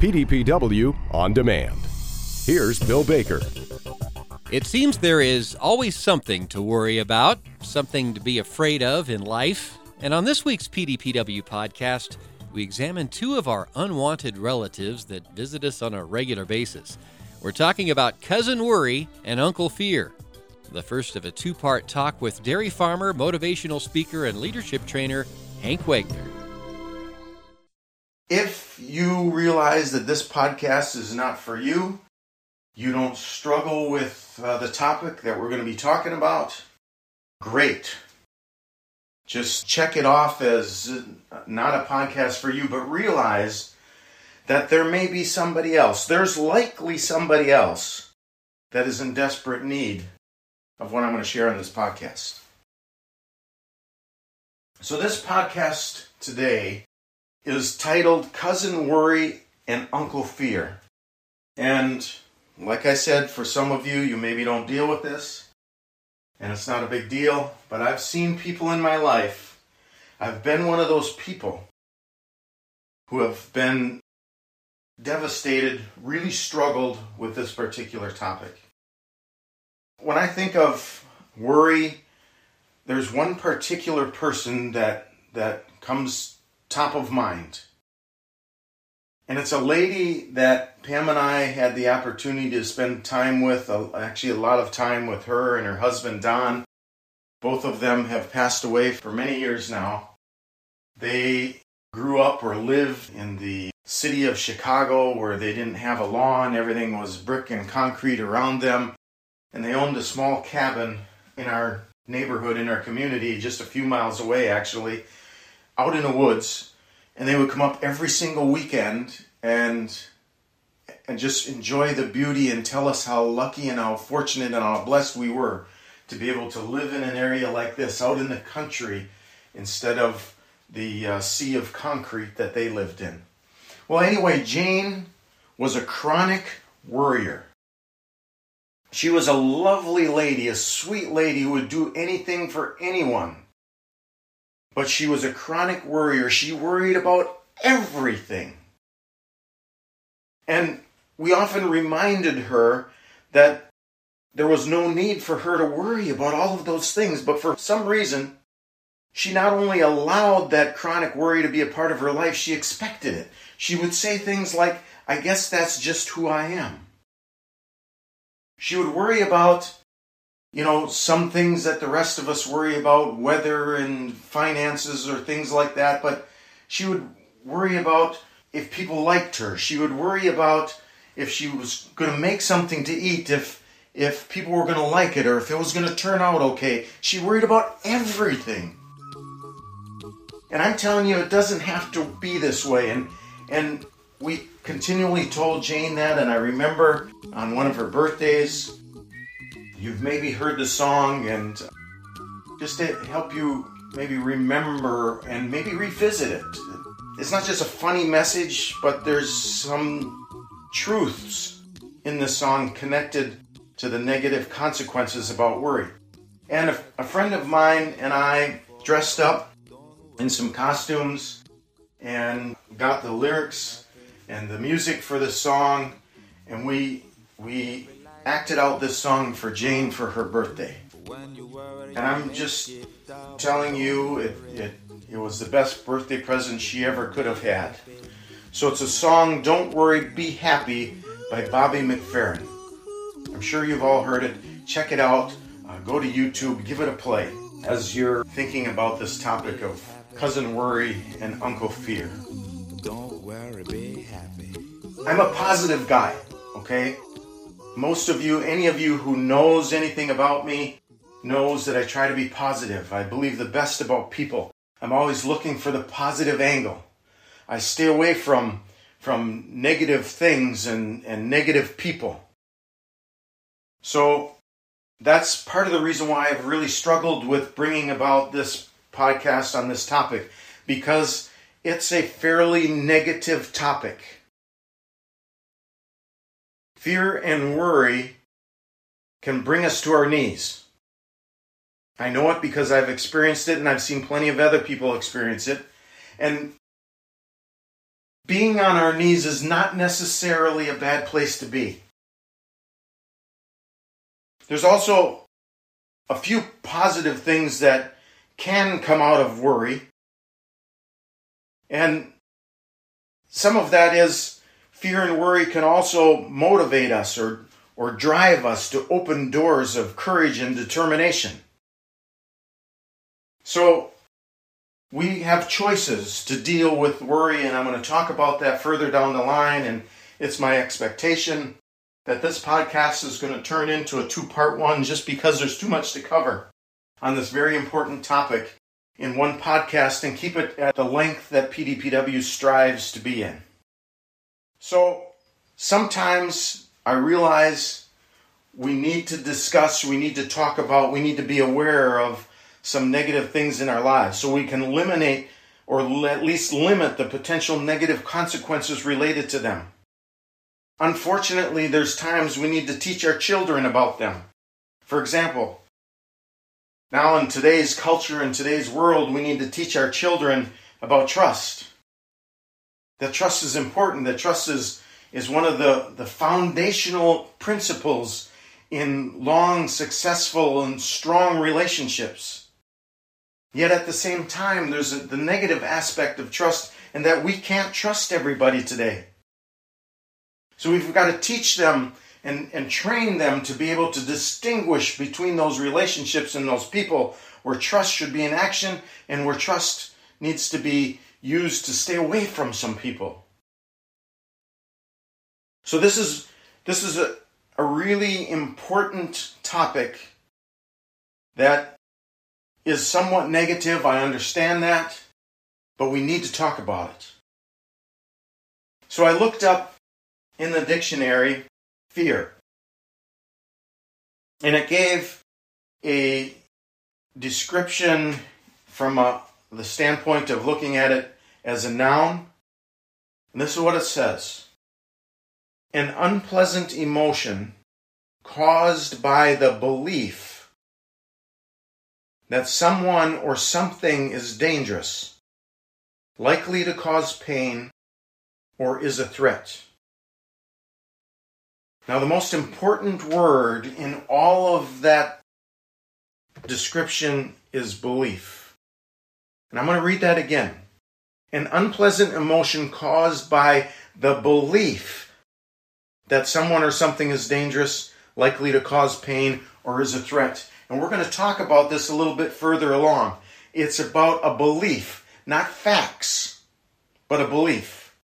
PDPW on demand. Here's Bill Baker. It seems there is always something to worry about, something to be afraid of in life. And on this week's PDPW podcast, we examine two of our unwanted relatives that visit us on a regular basis. We're talking about Cousin Worry and Uncle Fear. The first of a two part talk with dairy farmer, motivational speaker, and leadership trainer Hank Wagner. If you realize that this podcast is not for you, you don't struggle with uh, the topic that we're going to be talking about, great. Just check it off as not a podcast for you, but realize that there may be somebody else. There's likely somebody else that is in desperate need of what I'm going to share on this podcast. So, this podcast today is titled Cousin Worry and Uncle Fear. And like I said, for some of you, you maybe don't deal with this, and it's not a big deal, but I've seen people in my life. I've been one of those people who have been devastated, really struggled with this particular topic. When I think of worry, there's one particular person that that comes top of mind. And it's a lady that Pam and I had the opportunity to spend time with, actually, a lot of time with her and her husband, Don. Both of them have passed away for many years now. They grew up or lived in the city of Chicago where they didn't have a lawn, everything was brick and concrete around them. And they owned a small cabin in our neighborhood, in our community, just a few miles away, actually, out in the woods and they would come up every single weekend and and just enjoy the beauty and tell us how lucky and how fortunate and how blessed we were to be able to live in an area like this out in the country instead of the uh, sea of concrete that they lived in. Well, anyway, Jane was a chronic worrier. She was a lovely lady, a sweet lady who would do anything for anyone. But she was a chronic worrier. She worried about everything. And we often reminded her that there was no need for her to worry about all of those things, but for some reason, she not only allowed that chronic worry to be a part of her life, she expected it. She would say things like, I guess that's just who I am. She would worry about you know, some things that the rest of us worry about, weather and finances or things like that, but she would worry about if people liked her. She would worry about if she was going to make something to eat, if if people were going to like it or if it was going to turn out okay. She worried about everything. And I'm telling you it doesn't have to be this way and and we continually told Jane that and I remember on one of her birthdays You've maybe heard the song and just to help you maybe remember and maybe revisit it. It's not just a funny message, but there's some truths in the song connected to the negative consequences about worry. And a, a friend of mine and I dressed up in some costumes and got the lyrics and the music for the song and we we acted out this song for Jane for her birthday. And I'm just telling you, it, it, it was the best birthday present she ever could have had. So it's a song, Don't Worry, Be Happy by Bobby McFerrin. I'm sure you've all heard it. Check it out. Uh, go to YouTube, give it a play as you're thinking about this topic of cousin worry and uncle fear. Don't worry, be happy. I'm a positive guy, okay? Most of you, any of you who knows anything about me, knows that I try to be positive. I believe the best about people. I'm always looking for the positive angle. I stay away from, from negative things and, and negative people. So that's part of the reason why I've really struggled with bringing about this podcast on this topic because it's a fairly negative topic. Fear and worry can bring us to our knees. I know it because I've experienced it and I've seen plenty of other people experience it. And being on our knees is not necessarily a bad place to be. There's also a few positive things that can come out of worry. And some of that is fear and worry can also motivate us or, or drive us to open doors of courage and determination. So we have choices to deal with worry, and I'm going to talk about that further down the line. And it's my expectation that this podcast is going to turn into a two part one just because there's too much to cover on this very important topic in one podcast and keep it at the length that PDPW strives to be in. So sometimes I realize we need to discuss, we need to talk about, we need to be aware of some negative things in our lives so we can eliminate or at least limit the potential negative consequences related to them. Unfortunately, there's times we need to teach our children about them. For example, now, in today's culture, in today's world, we need to teach our children about trust. That trust is important, that trust is, is one of the, the foundational principles in long, successful, and strong relationships. Yet at the same time, there's a, the negative aspect of trust, and that we can't trust everybody today. So we've got to teach them and, and train them to be able to distinguish between those relationships and those people where trust should be in action and where trust needs to be used to stay away from some people. So this is this is a, a really important topic that is somewhat negative. I understand that, but we need to talk about it. So I looked up in the dictionary fear. And it gave a description from a, the standpoint of looking at it as a noun. And this is what it says An unpleasant emotion caused by the belief that someone or something is dangerous, likely to cause pain, or is a threat. Now, the most important word in all of that description is belief. And I'm going to read that again. An unpleasant emotion caused by the belief that someone or something is dangerous, likely to cause pain, or is a threat. And we're going to talk about this a little bit further along. It's about a belief, not facts, but a belief.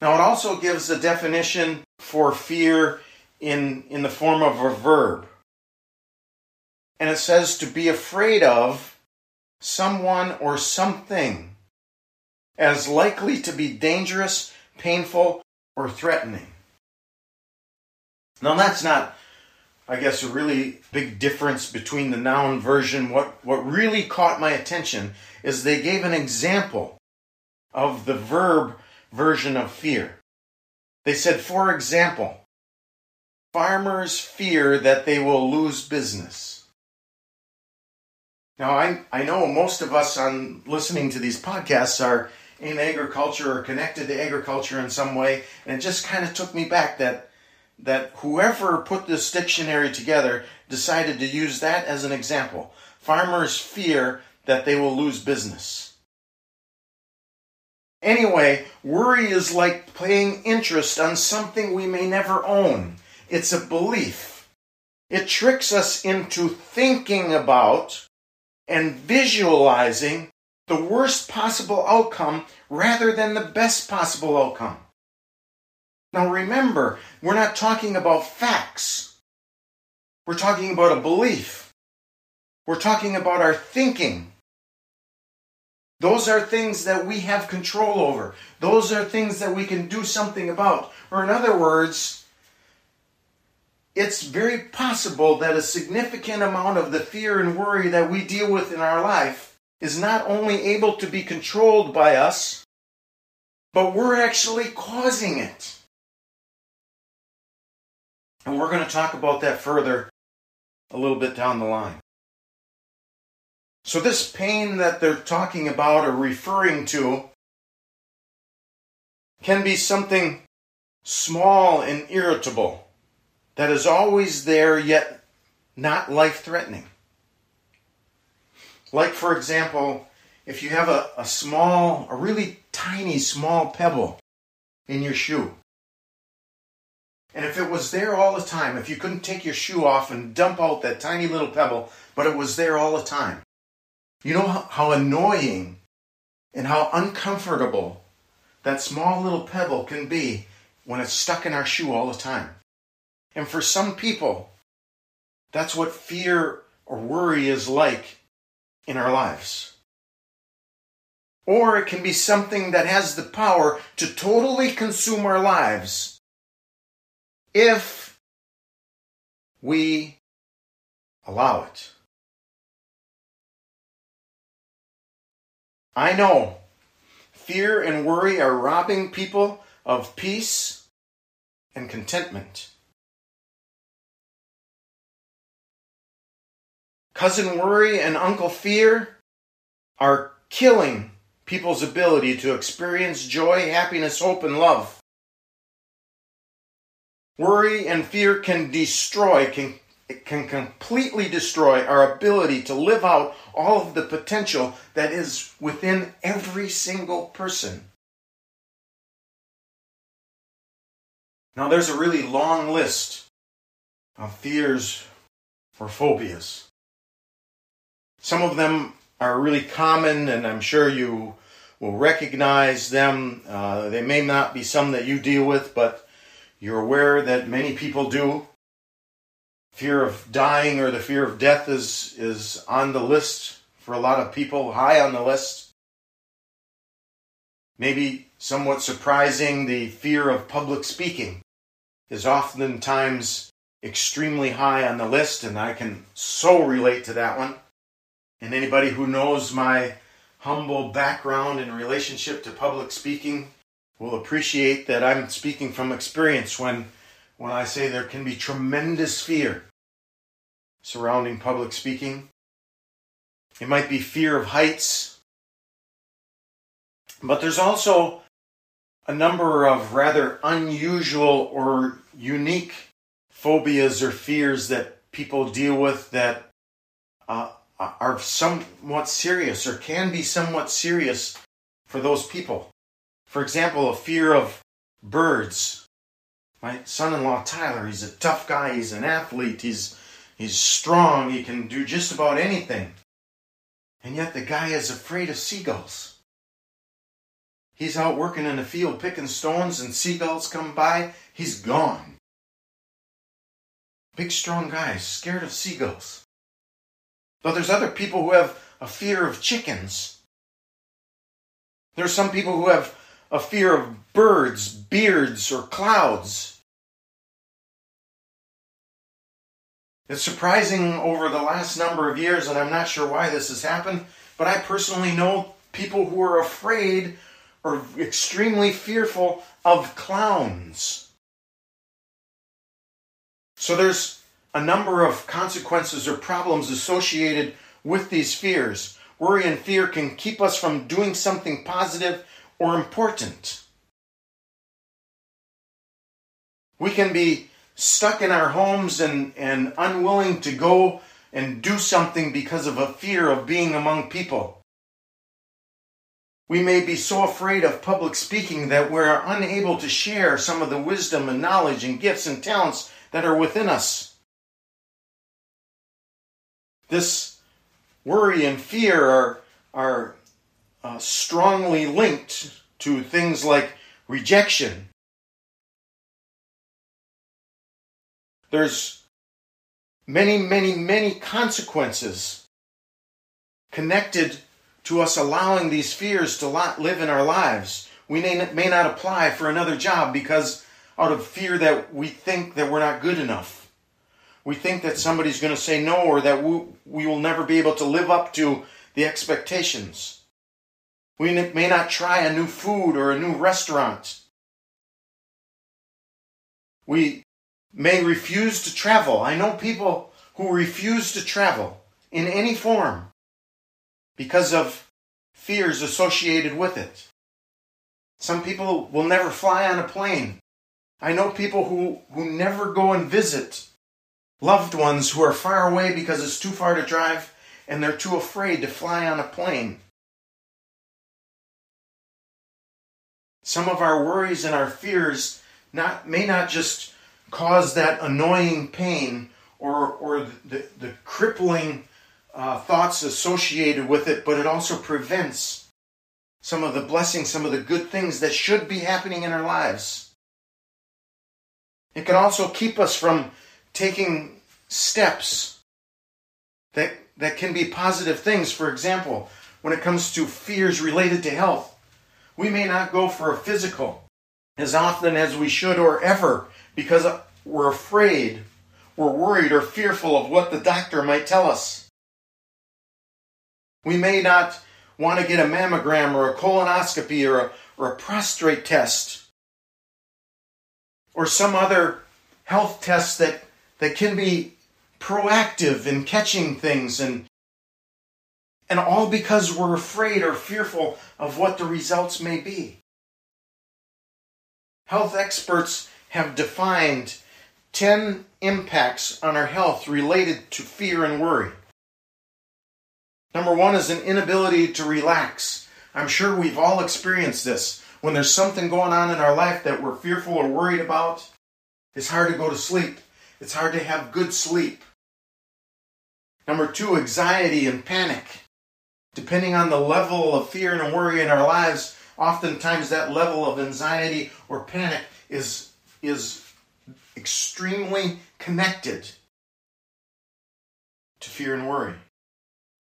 Now, it also gives a definition for fear in, in the form of a verb. And it says to be afraid of someone or something as likely to be dangerous, painful, or threatening. Now, that's not, I guess, a really big difference between the noun version. What, what really caught my attention is they gave an example of the verb version of fear. They said, for example, farmers fear that they will lose business. Now, I, I know most of us on listening to these podcasts are in agriculture or connected to agriculture in some way, and it just kind of took me back that that whoever put this dictionary together decided to use that as an example. Farmers fear that they will lose business. Anyway, worry is like paying interest on something we may never own. It's a belief. It tricks us into thinking about and visualizing the worst possible outcome rather than the best possible outcome. Now remember, we're not talking about facts. We're talking about a belief. We're talking about our thinking. Those are things that we have control over. Those are things that we can do something about. Or, in other words, it's very possible that a significant amount of the fear and worry that we deal with in our life is not only able to be controlled by us, but we're actually causing it. And we're going to talk about that further a little bit down the line. So, this pain that they're talking about or referring to can be something small and irritable that is always there yet not life threatening. Like, for example, if you have a, a small, a really tiny small pebble in your shoe. And if it was there all the time, if you couldn't take your shoe off and dump out that tiny little pebble, but it was there all the time, you know how, how annoying and how uncomfortable that small little pebble can be when it's stuck in our shoe all the time. And for some people, that's what fear or worry is like in our lives. Or it can be something that has the power to totally consume our lives if we allow it. I know fear and worry are robbing people of peace and contentment. Cousin worry and uncle fear are killing people's ability to experience joy, happiness, hope, and love. Worry and fear can destroy, can, can completely destroy our ability to live out all of the potential that is within every single person. Now, there's a really long list of fears or phobias. Some of them are really common, and I'm sure you will recognize them. Uh, they may not be some that you deal with, but you're aware that many people do. Fear of dying or the fear of death is, is on the list for a lot of people, high on the list. Maybe somewhat surprising, the fear of public speaking is oftentimes extremely high on the list, and I can so relate to that one. And anybody who knows my humble background in relationship to public speaking will appreciate that I'm speaking from experience when, when I say there can be tremendous fear surrounding public speaking. It might be fear of heights, but there's also a number of rather unusual or unique phobias or fears that people deal with that uh, Uh, are somewhat serious or can be somewhat serious for those people. For example, a fear of birds. My son-in-law Tyler, he's a tough guy, he's an athlete, he's he's strong, he can do just about anything. And yet the guy is afraid of seagulls. He's out working in the field picking stones and seagulls come by, he's gone. Big strong guy, scared of seagulls. But there's other people who have a fear of chickens. There's some people who have a fear of birds, beards, or clouds. It's surprising over the last number of years, and I'm not sure why this has happened, but I personally know people who are afraid or extremely fearful of clowns. So there's a number of consequences or problems associated with these fears. Worry and fear can keep us from doing something positive or important. We can be stuck in our homes and, and unwilling to go and do something because of a fear of being among people. We may be so afraid of public speaking that we're unable to share some of the wisdom and knowledge and gifts and talents that are within us. This worry and fear are, are uh, strongly linked to things like rejection. There's many, many, many consequences connected to us allowing these fears to live in our lives. We may, may not apply for another job because out of fear that we think that we're not good enough. We think that somebody's going to say no or that we, we will never be able to live up to the expectations. We may not try a new food or a new restaurant. We may refuse to travel. I know people who refuse to travel in any form because of fears associated with it. Some people will never fly on a plane. I know people who, who never go and visit loved ones who are far away because it's too far to drive and they're too afraid to fly on a plane. Some of our worries and our fears not, may not just cause that annoying pain or, or the, the crippling uh, thoughts associated with it, but it also prevents some of the blessings, some of the good things that should be happening in our lives. It can also keep us from taking steps that, that can be positive things. For example, when it comes to fears related to health, we may not go for a physical as often as we should or ever because we're afraid, we're worried or fearful of what the doctor might tell us. We may not want to get a mammogram or a colonoscopy or a, or a prostate test or some other health test that, that can be proactive in catching things and and all because we're afraid or fearful of what the results may be. Health experts have defined 10 impacts on our health related to fear and worry. Number one is an inability to relax. I'm sure we've all experienced this. When there's something going on in our life that we're fearful or worried about, it's hard to go to sleep. It's hard to have good sleep. Number two, anxiety and panic. Depending on the level of fear and worry in our lives, oftentimes that level of anxiety or panic is, is extremely connected to fear and worry.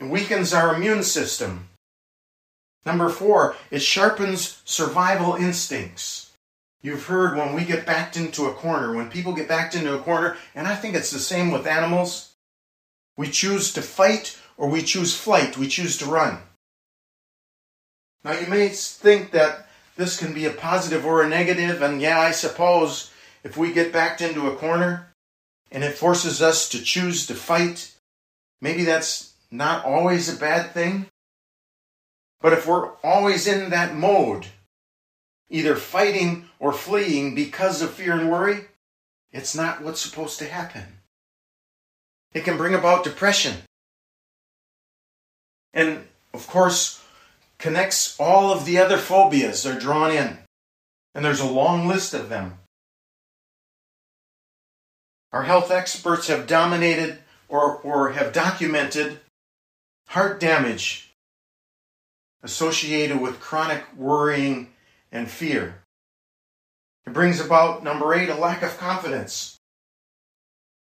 It weakens our immune system. Number four, it sharpens survival instincts. You've heard when we get backed into a corner, when people get backed into a corner, and I think it's the same with animals, we choose to fight or we choose flight, we choose to run. Now you may think that this can be a positive or a negative, and yeah, I suppose if we get backed into a corner and it forces us to choose to fight, maybe that's not always a bad thing. But if we're always in that mode, either fighting or fleeing because of fear and worry, it's not what's supposed to happen. It can bring about depression. And of course, connects all of the other phobias are drawn in. And there's a long list of them. Our health experts have dominated or, or have documented heart damage associated with chronic worrying and fear. It brings about, number eight, a lack of confidence.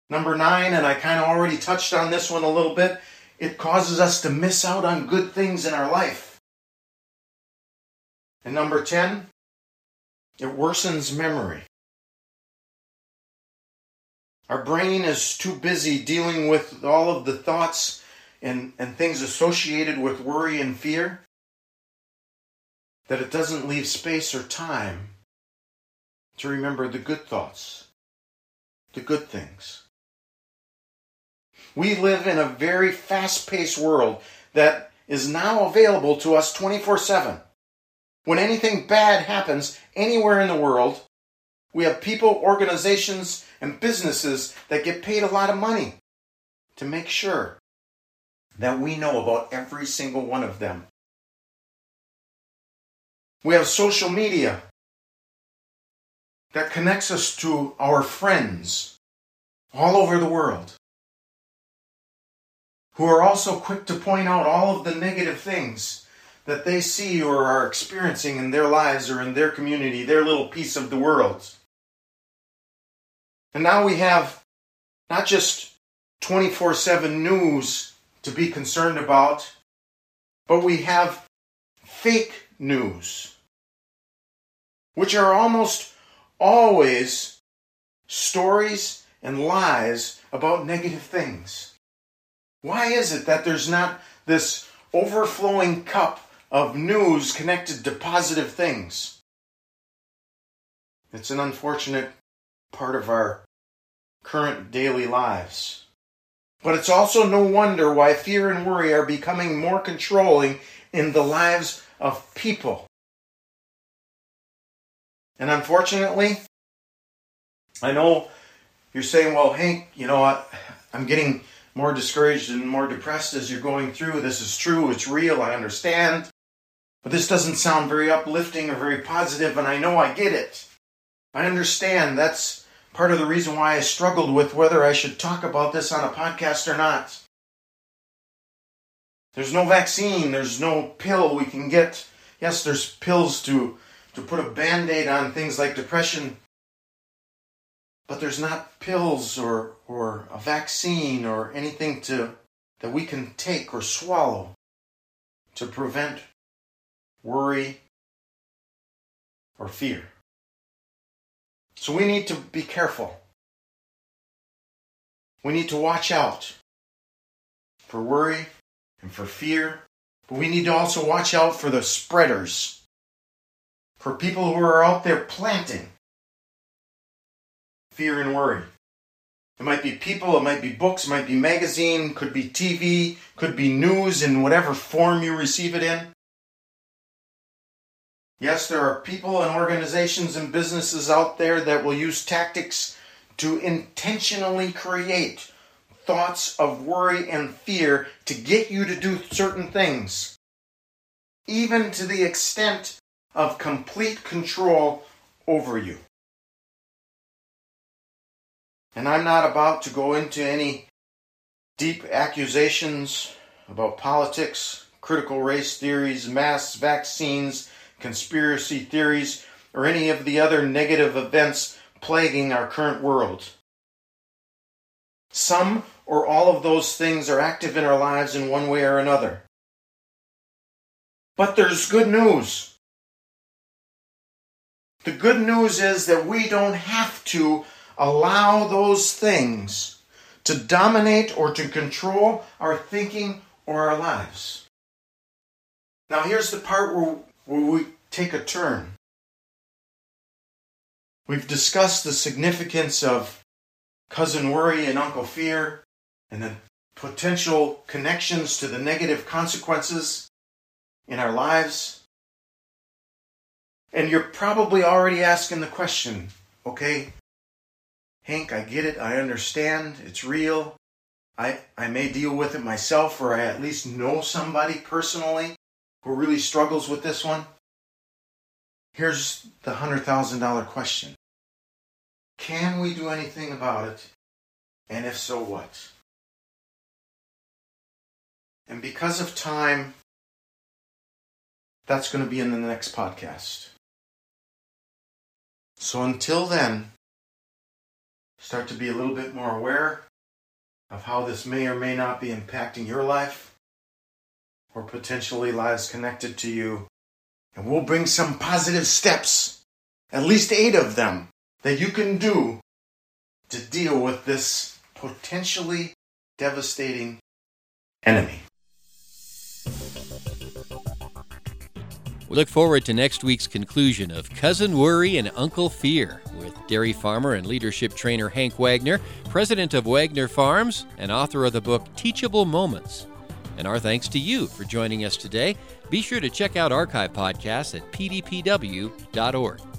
Number nine, and I kind of already touched on this one a little bit, it causes us to miss out on good things in our life. And number 10, it worsens memory. Our brain is too busy dealing with all of the thoughts and, and things associated with worry and fear that it doesn't leave space or time to remember the good thoughts, the good things. We live in a very fast paced world that is now available to us 24 7. When anything bad happens anywhere in the world, we have people, organizations, and businesses that get paid a lot of money to make sure that we know about every single one of them. We have social media that connects us to our friends all over the world who are also quick to point out all of the negative things that they see or are experiencing in their lives or in their community, their little piece of the world. And now we have not just 24 7 news to be concerned about, but we have fake news, which are almost always stories and lies about negative things. Why is it that there's not this overflowing cup of news connected to positive things? It's an unfortunate part of our current daily lives. But it's also no wonder why fear and worry are becoming more controlling in the lives of people. And unfortunately, I know you're saying, well, Hank, you know what? I'm getting more discouraged and more depressed as you're going through. This is true, it's real, I understand. But this doesn't sound very uplifting or very positive, and I know I get it. I understand. That's part of the reason why I struggled with whether I should talk about this on a podcast or not. There's no vaccine, there's no pill we can get. Yes, there's pills to, to put a band aid on things like depression, but there's not pills or, or a vaccine or anything to, that we can take or swallow to prevent worry or fear. So we need to be careful. We need to watch out for worry and for fear, but we need to also watch out for the spreaders, for people who are out there planting fear and worry. It might be people, it might be books, it might be magazine, could be TV, could be news in whatever form you receive it in. Yes, there are people and organizations and businesses out there that will use tactics to intentionally create thoughts of worry and fear to get you to do certain things, even to the extent of complete control over you. And I'm not about to go into any deep accusations about politics, critical race theories, mass vaccines, conspiracy theories, or any of the other negative events plaguing our current world. Some or all of those things are active in our lives in one way or another. But there's good news. The good news is that we don't have to allow those things to dominate or to control our thinking or our lives. Now, here's the part where, where we take a turn. We've discussed the significance of cousin worry and uncle fear and the potential connections to the negative consequences in our lives. And you're probably already asking the question okay, Hank, I get it. I understand. It's real. I, I may deal with it myself, or I at least know somebody personally who really struggles with this one. Here's the $100,000 question Can we do anything about it? And if so, what? And because of time, that's going to be in the next podcast. So until then, start to be a little bit more aware of how this may or may not be impacting your life or potentially lives connected to you. And we'll bring some positive steps, at least eight of them, that you can do to deal with this potentially devastating enemy. Look forward to next week's conclusion of Cousin Worry and Uncle Fear with dairy farmer and leadership trainer Hank Wagner, president of Wagner Farms, and author of the book Teachable Moments. And our thanks to you for joining us today. Be sure to check out archive podcasts at pdpw.org.